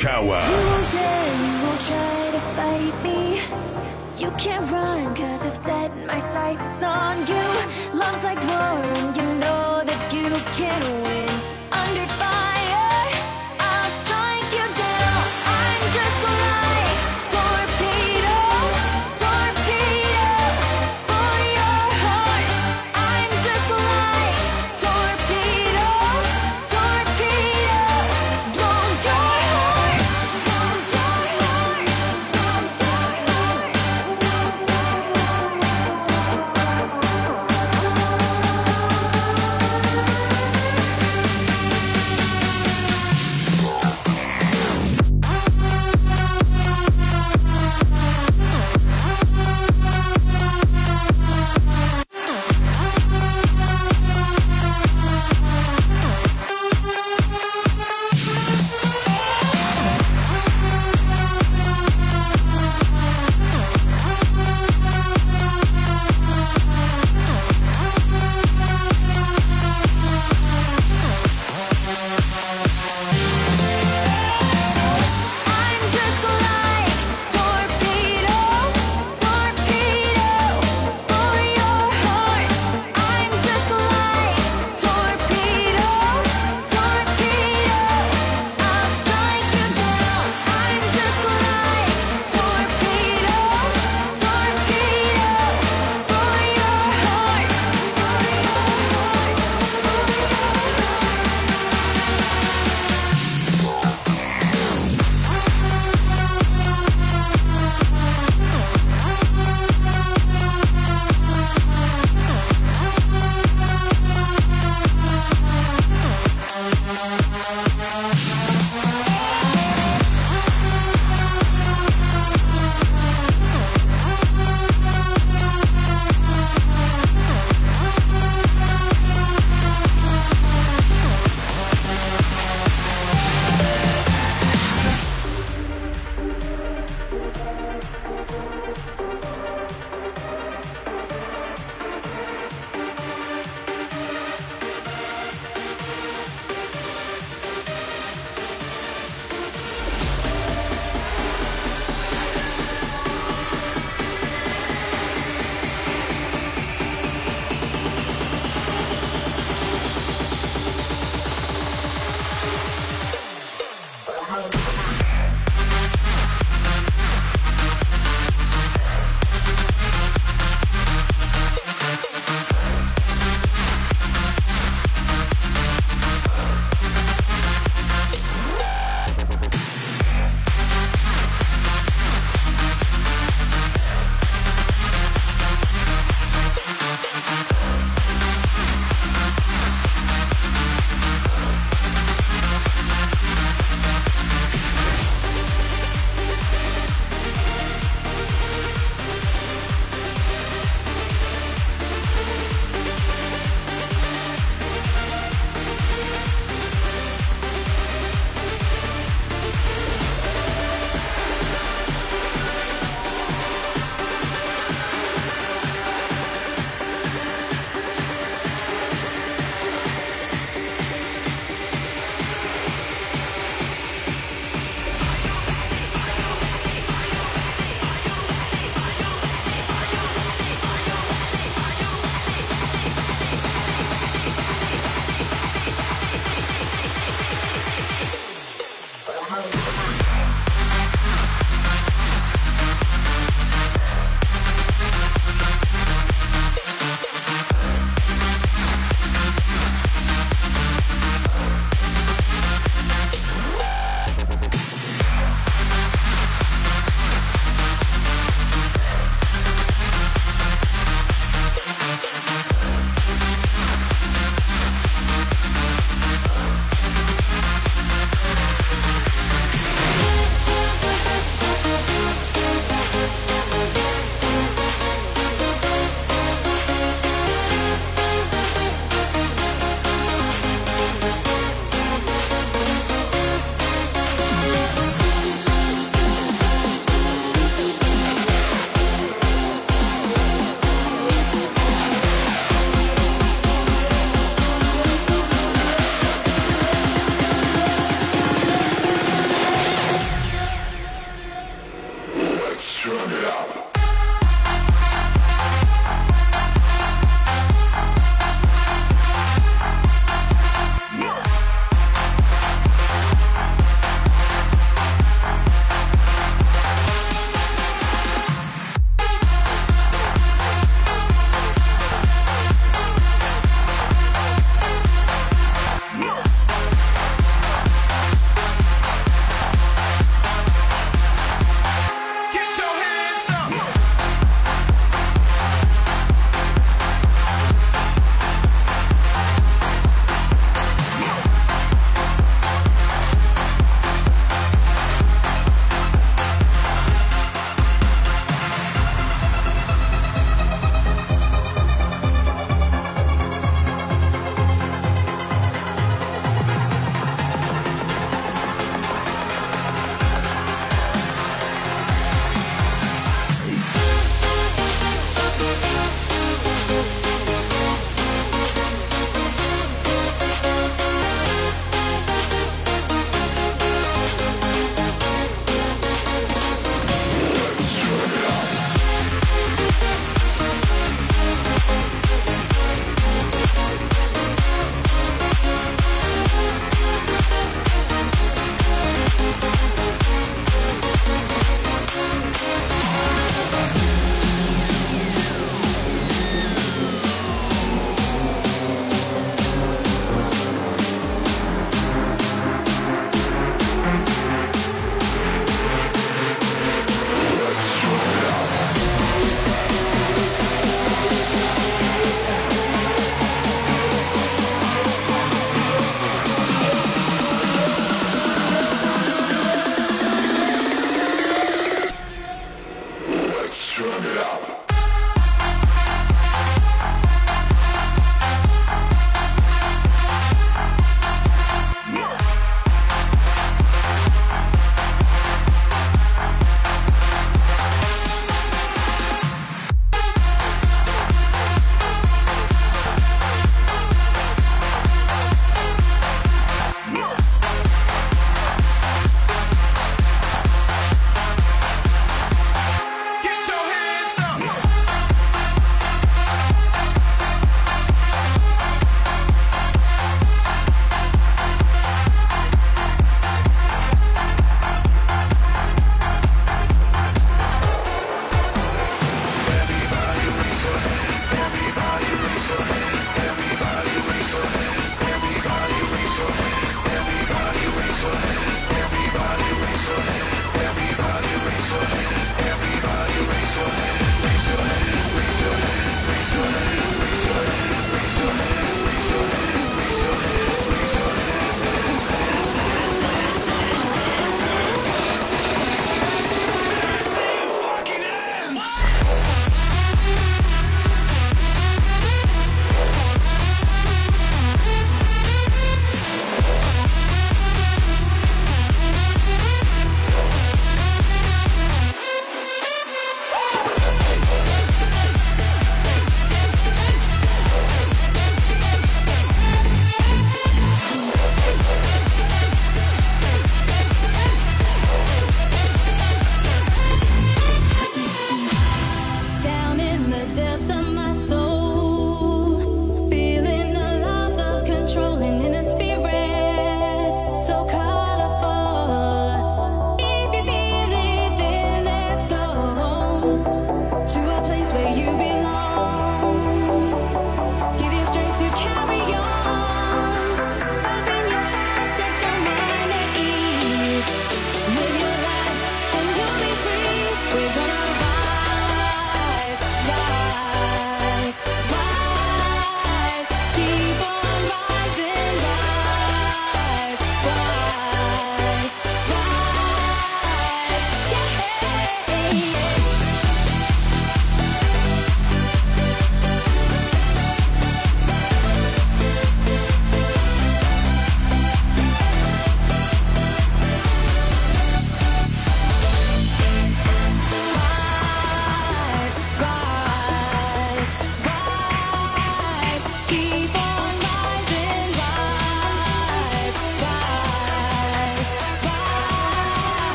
Furukawa. You won't dare, you won't try to fight me. You can't run.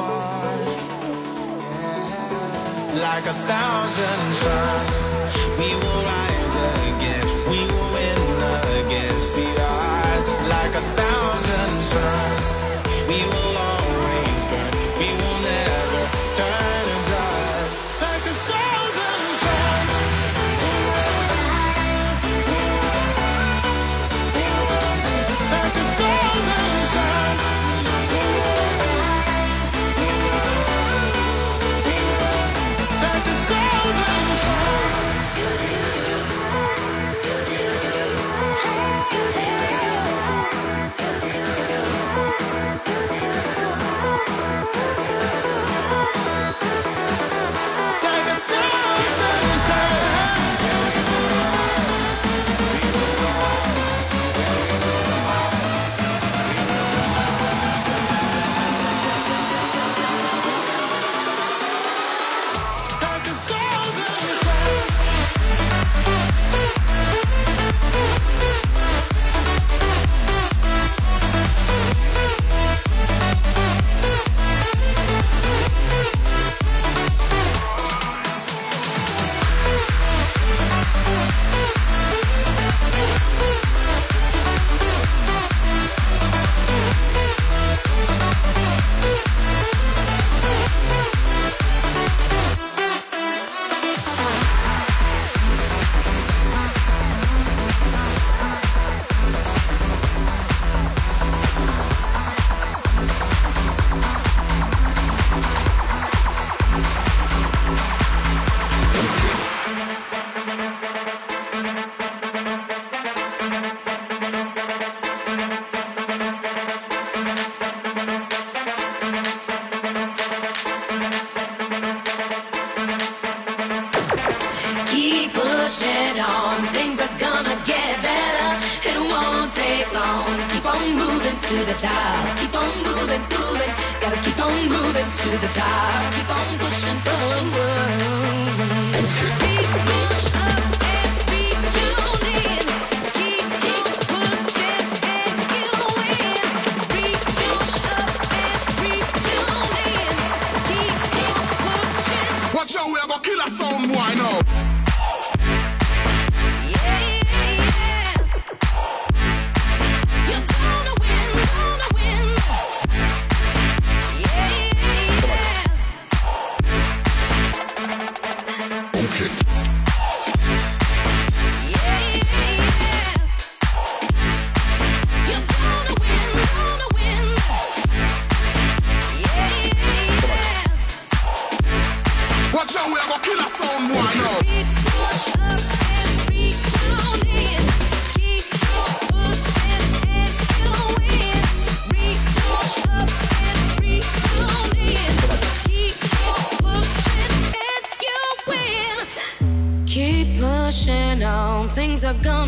Yeah. Like a thousand suns, we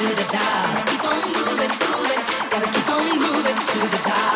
to the top. Keep on moving, moving. Gotta keep on moving to the top.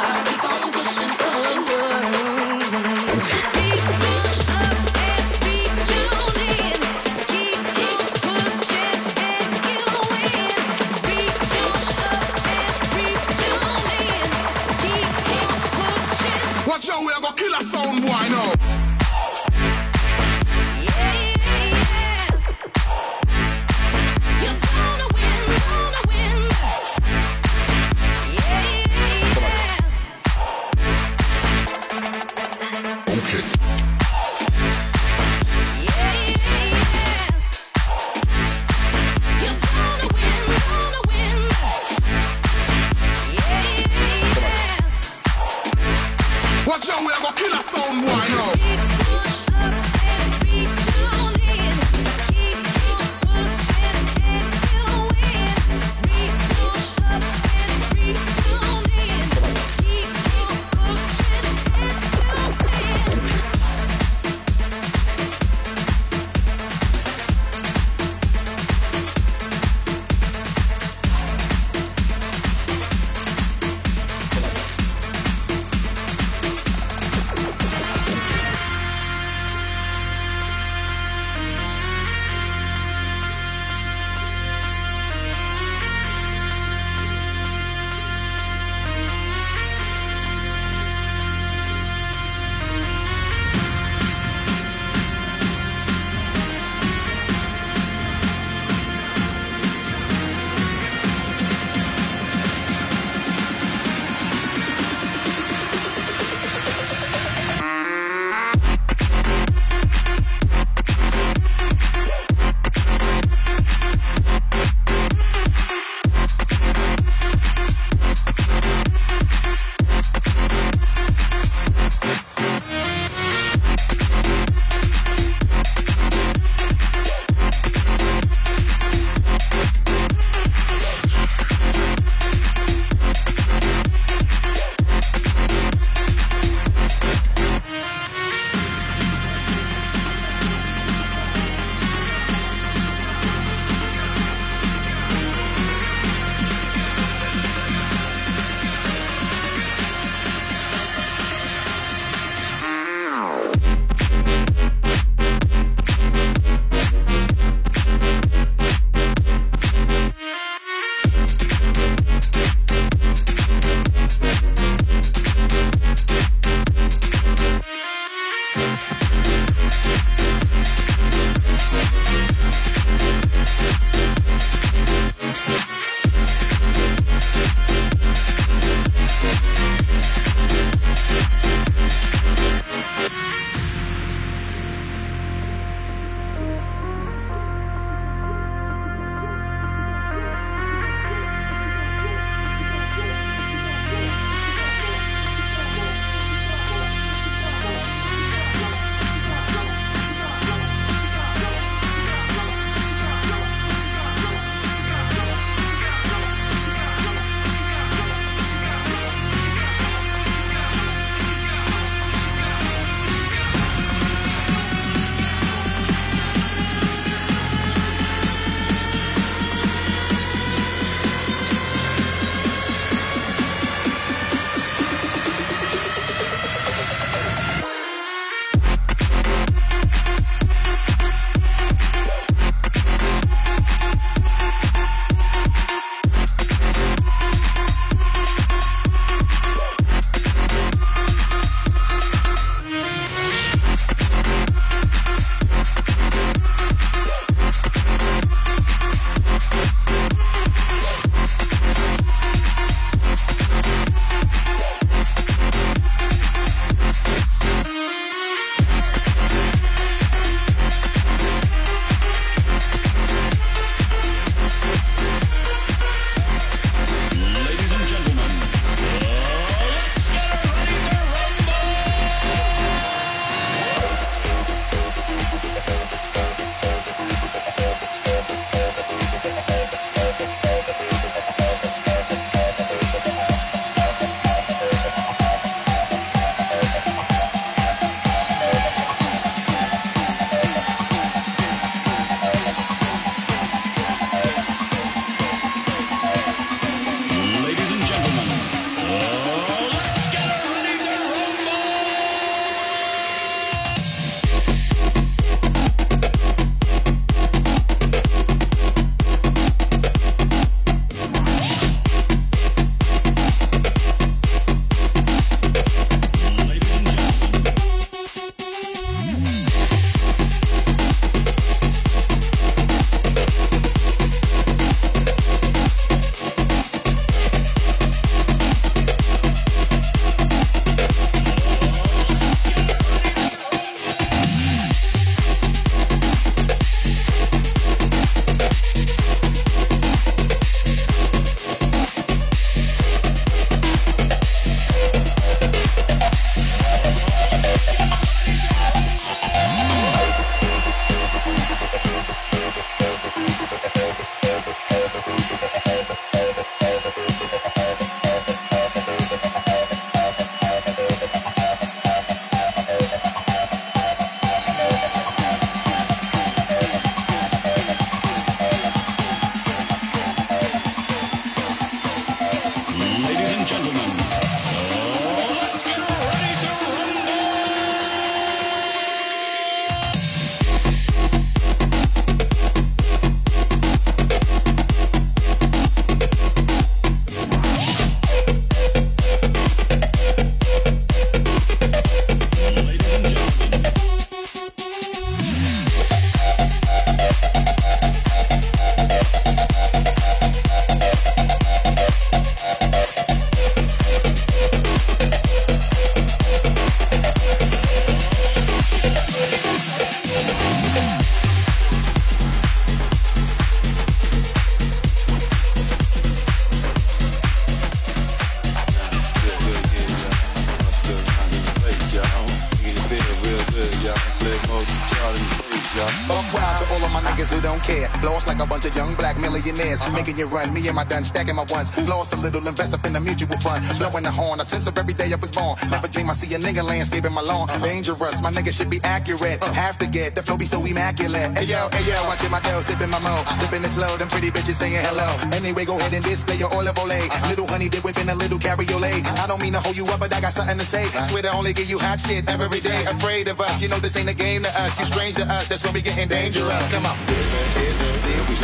You run, me and my done, stacking my ones. Lost a little, invest up in the mutual fund. Blowing the horn, a sense of every day I was born. Never dream I see a nigga landscaping my lawn. Dangerous, my nigga should be accurate. Have to get the flow be so immaculate. Hey yo, hey yo, watching my tail sipping my mo. Sipping it slow, them pretty bitches saying hello. Anyway, go ahead and display your olive ole. Little honey dip whipping a little cabriolet. I don't mean to hold you up, but I got something to say. Swear to only give you hot shit every day. Afraid of us, you know this ain't a game to us. You strange to us, that's when we getting dangerous. Come on. This is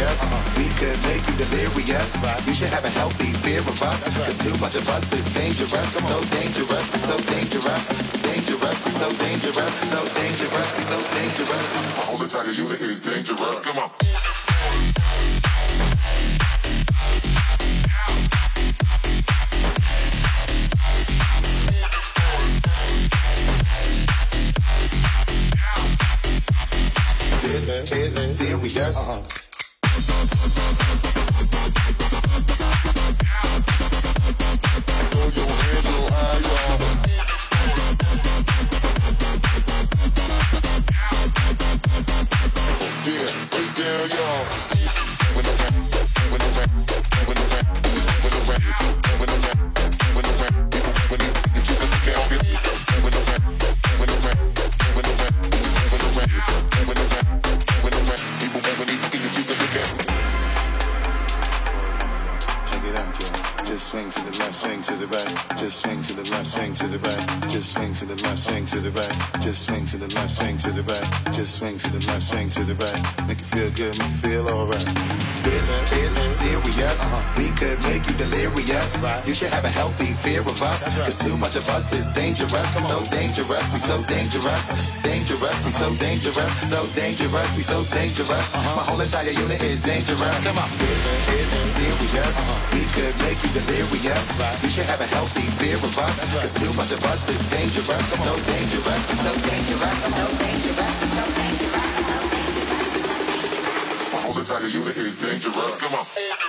serious. We could make you delirious. You should have a healthy fear of us. Cause too much of us is dangerous. So dangerous, we so dangerous. Dangerous, we so dangerous. So dangerous, we so dangerous. My whole entire unit is dangerous. Come on. Just swing to the left, swing to the right. Just swing to the left, swing to the right. Make you feel good, make you feel alright. This is serious. We could make you delirious. You should have a healthy fear of us. Cause too much of us is dangerous. So dangerous, we so dangerous. Dangerous, we so dangerous. So dangerous, we so dangerous. My whole entire unit is dangerous. Come on. This is serious. We could make you delirious. You should have a healthy fear of us. Cause too much of us is dangerous. So dangerous, we so dangerous. So dangerous, we so dangerous. So dangerous. My whole entire unit is dangerous. Come on.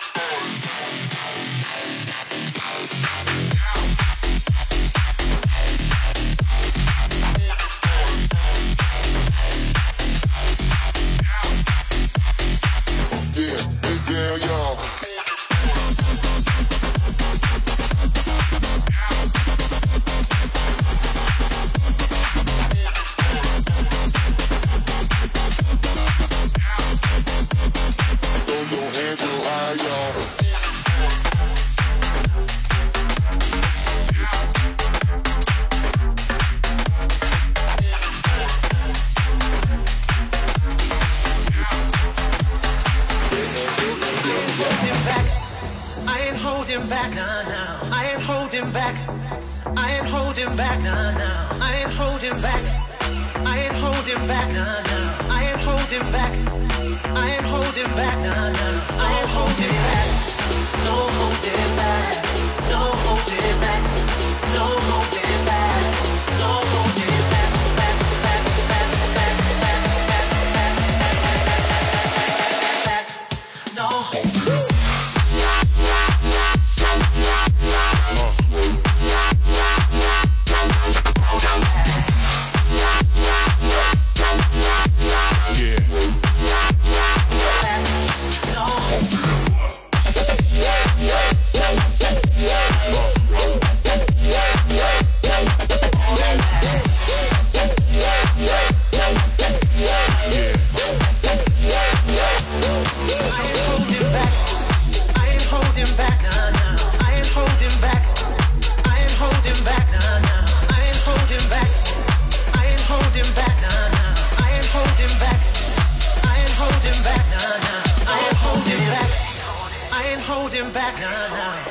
Holding back.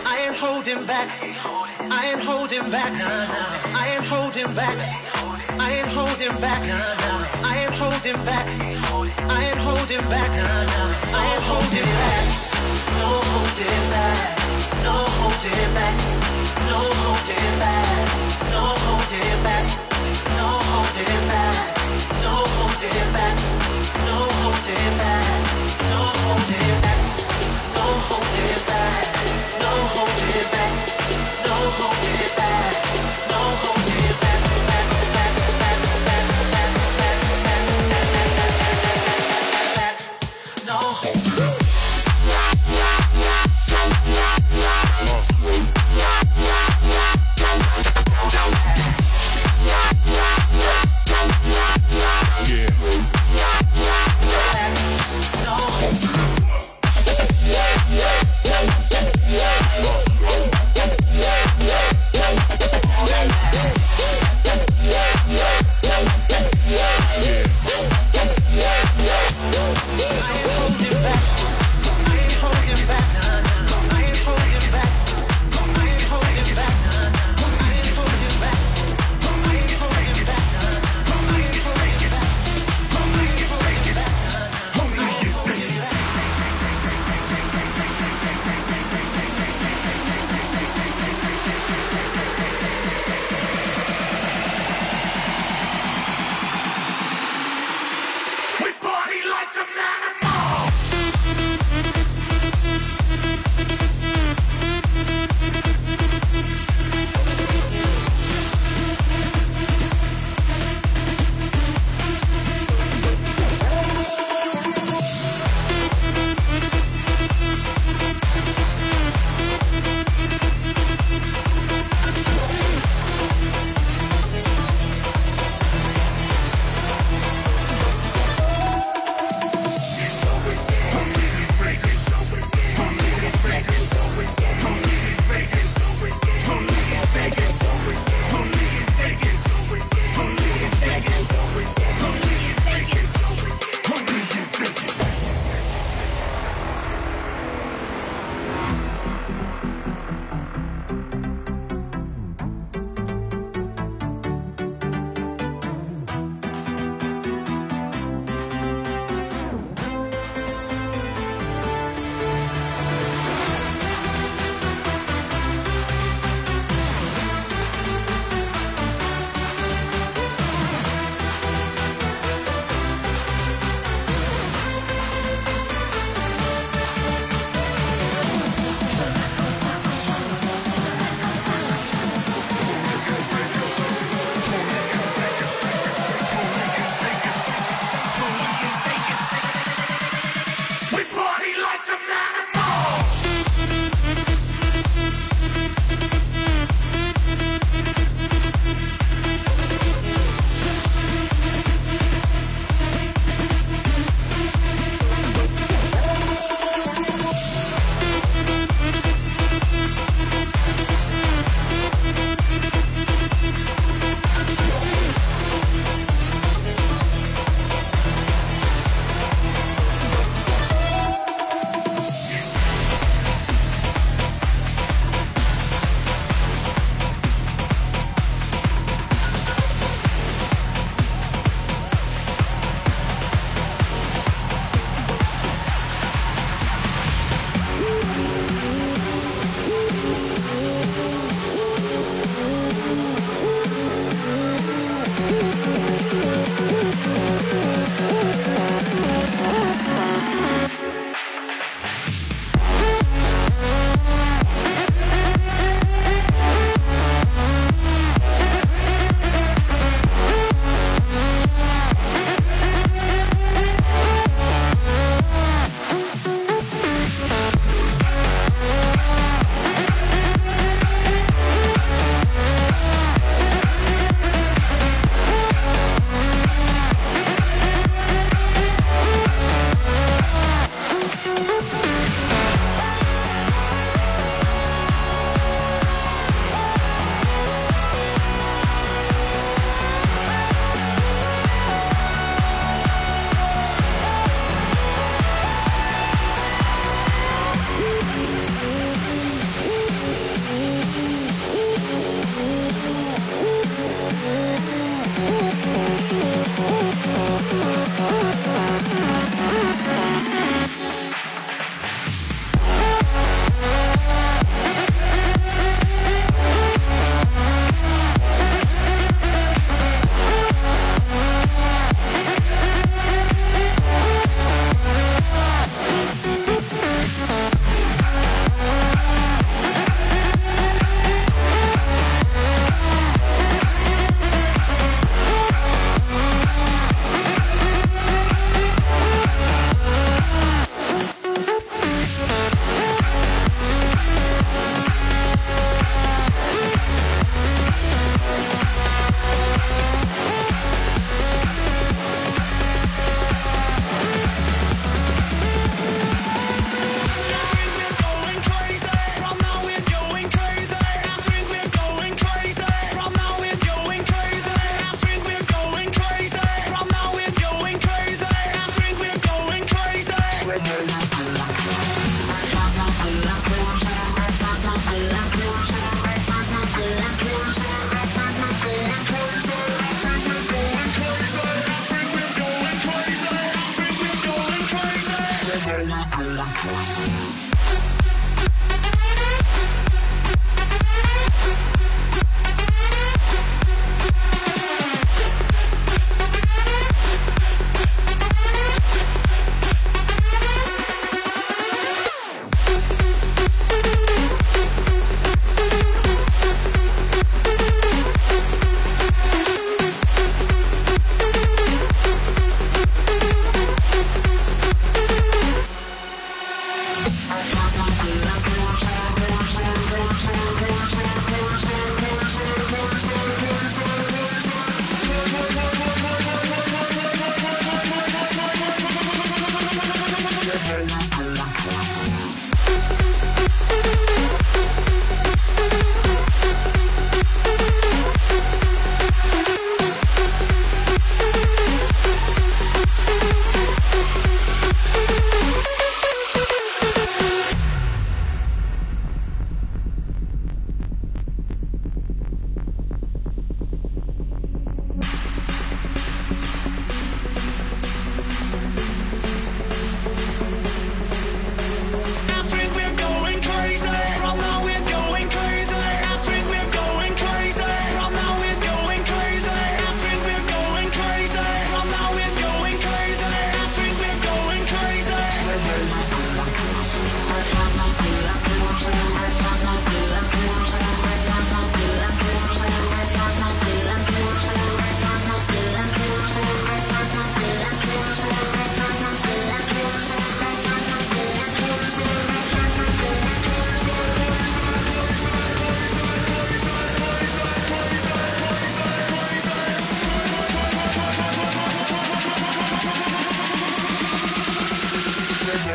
I ain't holding back. I ain't holding back. I ain't holding back. I ain't holding back. I ain't holding back. I ain't holding back. I ain't holding back. No holding back. No holding back. No holding back. No holding back. No holding back. No holding back. No holding back. No holding back. No holding back. No holding back. No holding back.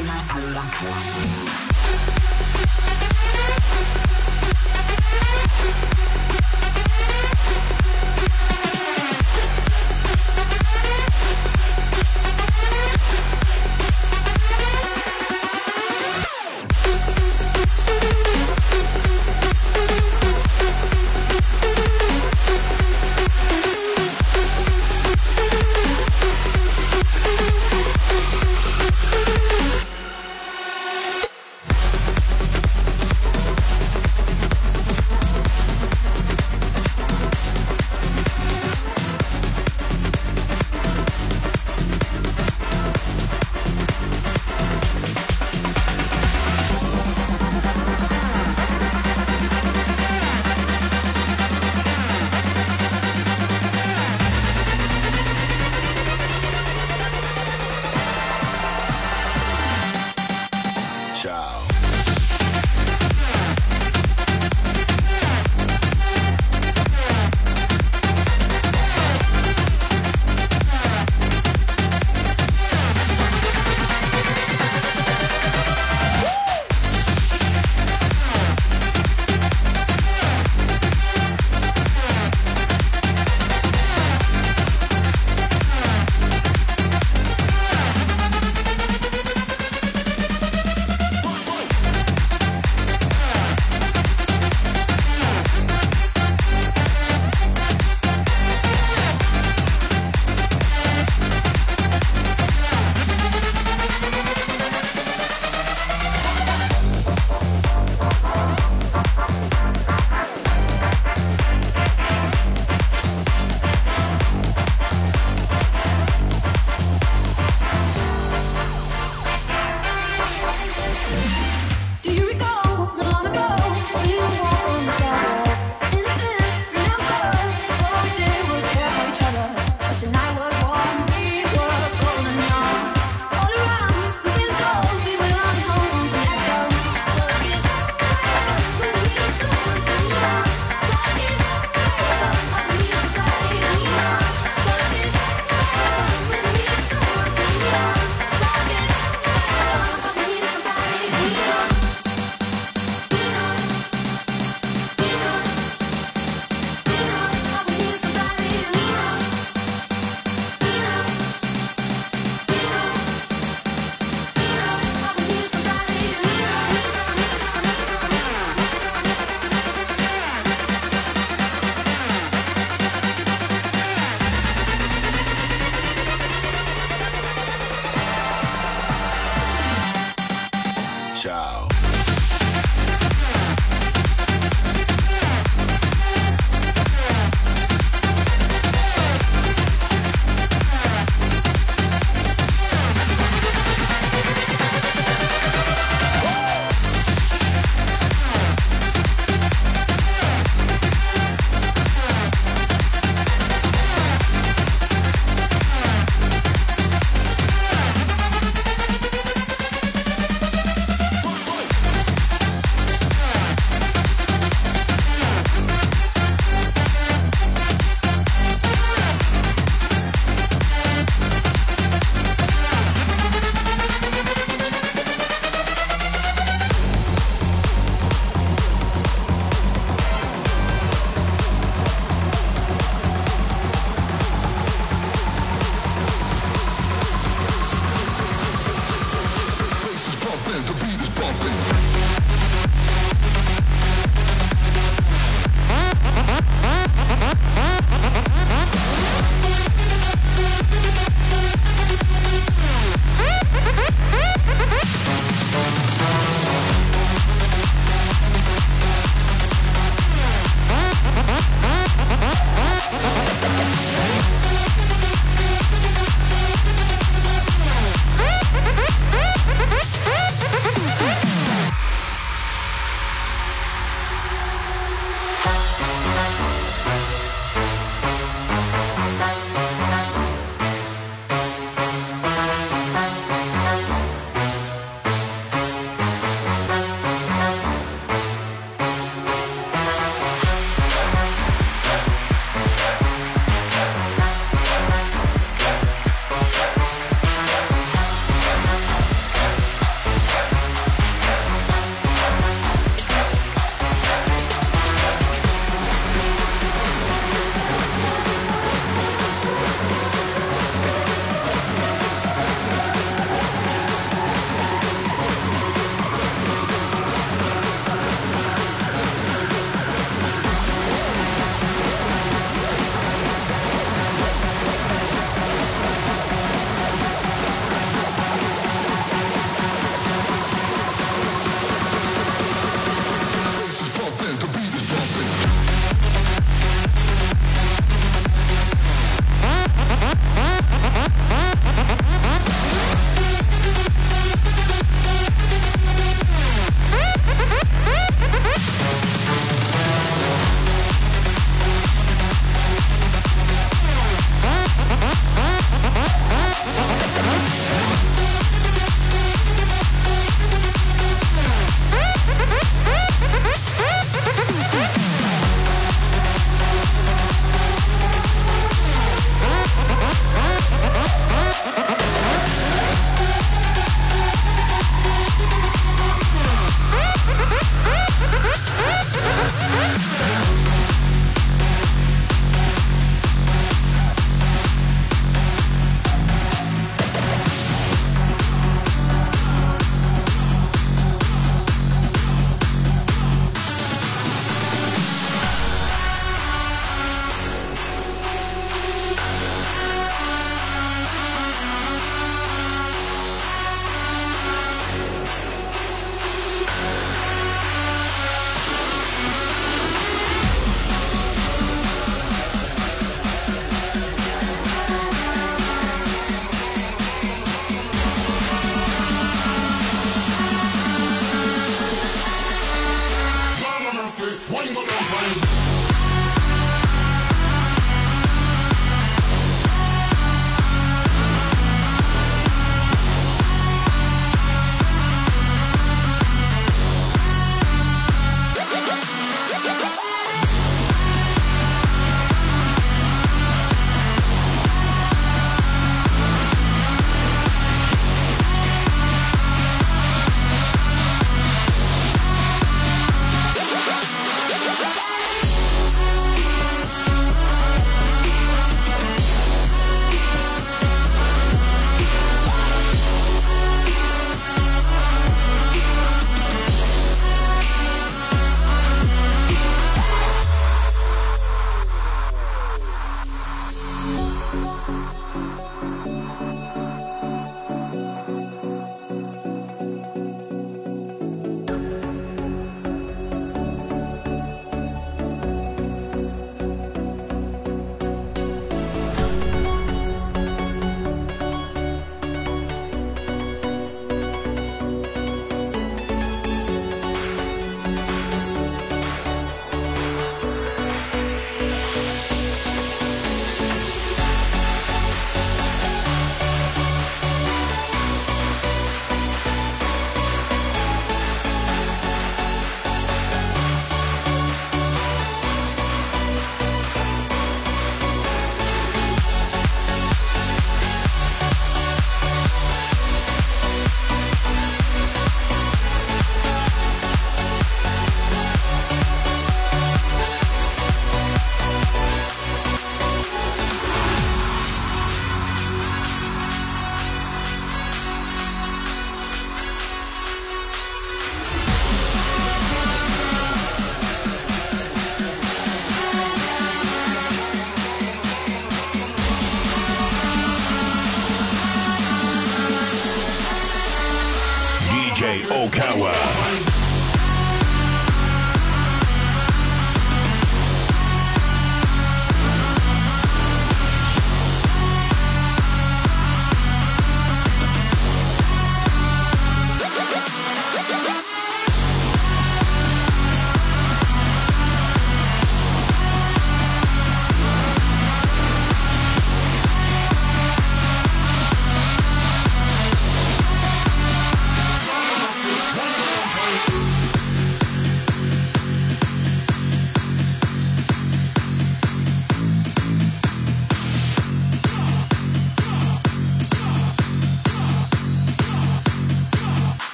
Thank you.